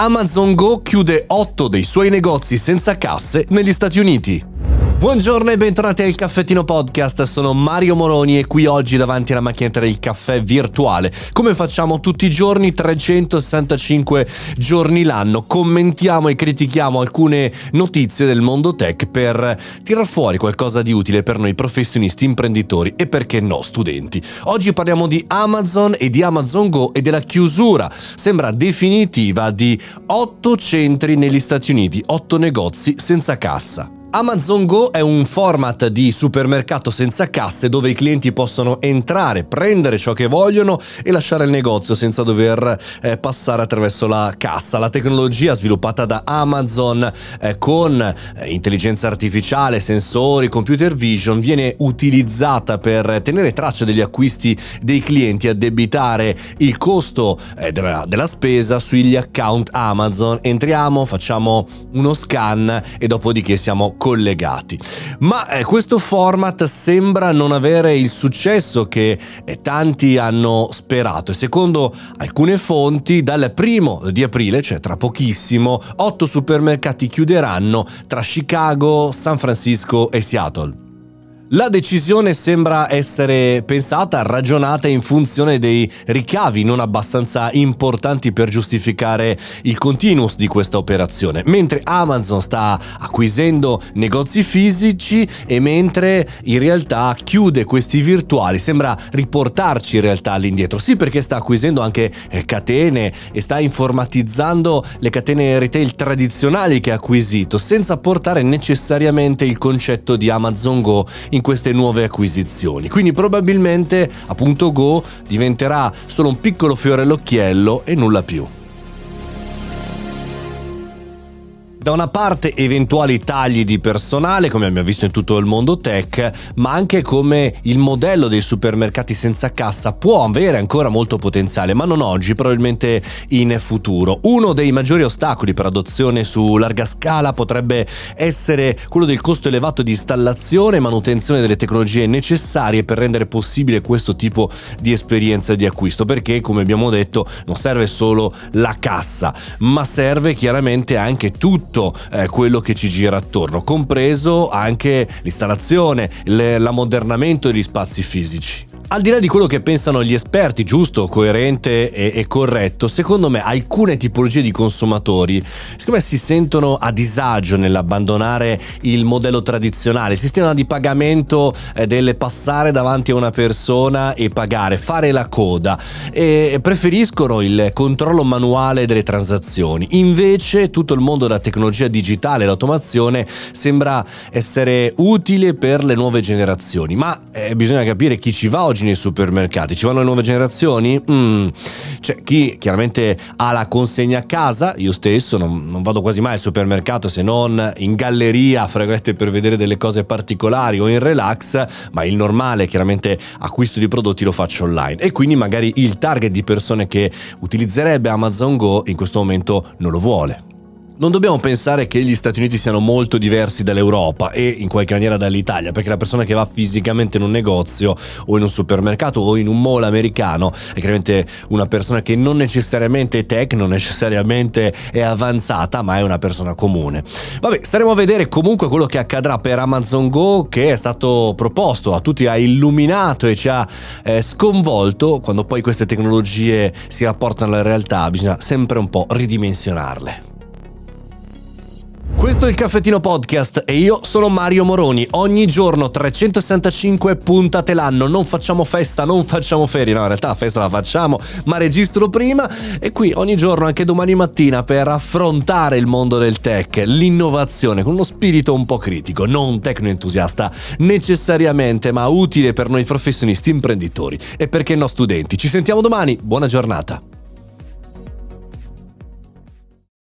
Amazon Go chiude 8 dei suoi negozi senza casse negli Stati Uniti. Buongiorno e bentornati al Caffettino Podcast, sono Mario Moroni e qui oggi davanti alla macchinetta del caffè virtuale. Come facciamo tutti i giorni, 365 giorni l'anno, commentiamo e critichiamo alcune notizie del mondo tech per tirar fuori qualcosa di utile per noi professionisti, imprenditori e perché no studenti. Oggi parliamo di Amazon e di Amazon Go e della chiusura, sembra definitiva, di 8 centri negli Stati Uniti, 8 negozi senza cassa. Amazon Go è un format di supermercato senza casse dove i clienti possono entrare, prendere ciò che vogliono e lasciare il negozio senza dover eh, passare attraverso la cassa. La tecnologia sviluppata da Amazon eh, con eh, intelligenza artificiale, sensori, computer vision viene utilizzata per tenere traccia degli acquisti dei clienti, addebitare il costo eh, della, della spesa sugli account Amazon. Entriamo, facciamo uno scan e dopodiché siamo collegati. Ma eh, questo format sembra non avere il successo che eh, tanti hanno sperato e secondo alcune fonti dal primo di aprile, cioè tra pochissimo, otto supermercati chiuderanno tra Chicago, San Francisco e Seattle. La decisione sembra essere pensata, ragionata in funzione dei ricavi non abbastanza importanti per giustificare il continuous di questa operazione, mentre Amazon sta acquisendo negozi fisici e mentre in realtà chiude questi virtuali, sembra riportarci in realtà all'indietro, sì perché sta acquisendo anche eh, catene e sta informatizzando le catene retail tradizionali che ha acquisito, senza portare necessariamente il concetto di Amazon Go in in queste nuove acquisizioni. Quindi probabilmente appunto Go diventerà solo un piccolo fiore all'occhiello e nulla più. Da una parte eventuali tagli di personale, come abbiamo visto in tutto il mondo tech, ma anche come il modello dei supermercati senza cassa può avere ancora molto potenziale, ma non oggi, probabilmente in futuro. Uno dei maggiori ostacoli per adozione su larga scala potrebbe essere quello del costo elevato di installazione e manutenzione delle tecnologie necessarie per rendere possibile questo tipo di esperienza di acquisto, perché come abbiamo detto non serve solo la cassa, ma serve chiaramente anche tutto tutto eh, quello che ci gira attorno, compreso anche l'installazione, l'ammodernamento degli spazi fisici. Al di là di quello che pensano gli esperti, giusto, coerente e, e, corretto, secondo me alcune tipologie di consumatori, siccome si sentono a disagio nell'abbandonare il modello tradizionale, il sistema di pagamento eh, del passare davanti a una persona e pagare, fare la coda, e preferiscono il controllo manuale delle transazioni. Invece tutto il mondo della tecnologia digitale e l'automazione sembra essere utile per le nuove generazioni, ma eh, bisogna capire chi ci va oggi oggi nei supermercati? Ci vanno le nuove generazioni? Mm. Cioè, chi chiaramente ha la consegna a casa, io stesso non, non vado quasi mai al supermercato se non in galleria, fregolette per vedere delle cose particolari o in relax, ma il normale chiaramente acquisto di prodotti lo faccio online e quindi magari il target di persone che utilizzerebbe Amazon Go in questo momento non lo vuole. Non dobbiamo pensare che gli Stati Uniti siano molto diversi dall'Europa e in qualche maniera dall'Italia, perché la persona che va fisicamente in un negozio o in un supermercato o in un mall americano è chiaramente una persona che non necessariamente è tech, non necessariamente è avanzata, ma è una persona comune. Vabbè, staremo a vedere comunque quello che accadrà per Amazon Go che è stato proposto a tutti, ha illuminato e ci ha eh, sconvolto quando poi queste tecnologie si rapportano alla realtà, bisogna sempre un po' ridimensionarle. Questo è il Caffettino Podcast e io sono Mario Moroni. Ogni giorno 365 puntate l'anno. Non facciamo festa, non facciamo ferie. No, in realtà la festa la facciamo, ma registro prima. E qui ogni giorno, anche domani mattina, per affrontare il mondo del tech, l'innovazione con uno spirito un po' critico, non tecno-entusiasta necessariamente, ma utile per noi professionisti imprenditori e perché no studenti. Ci sentiamo domani. Buona giornata.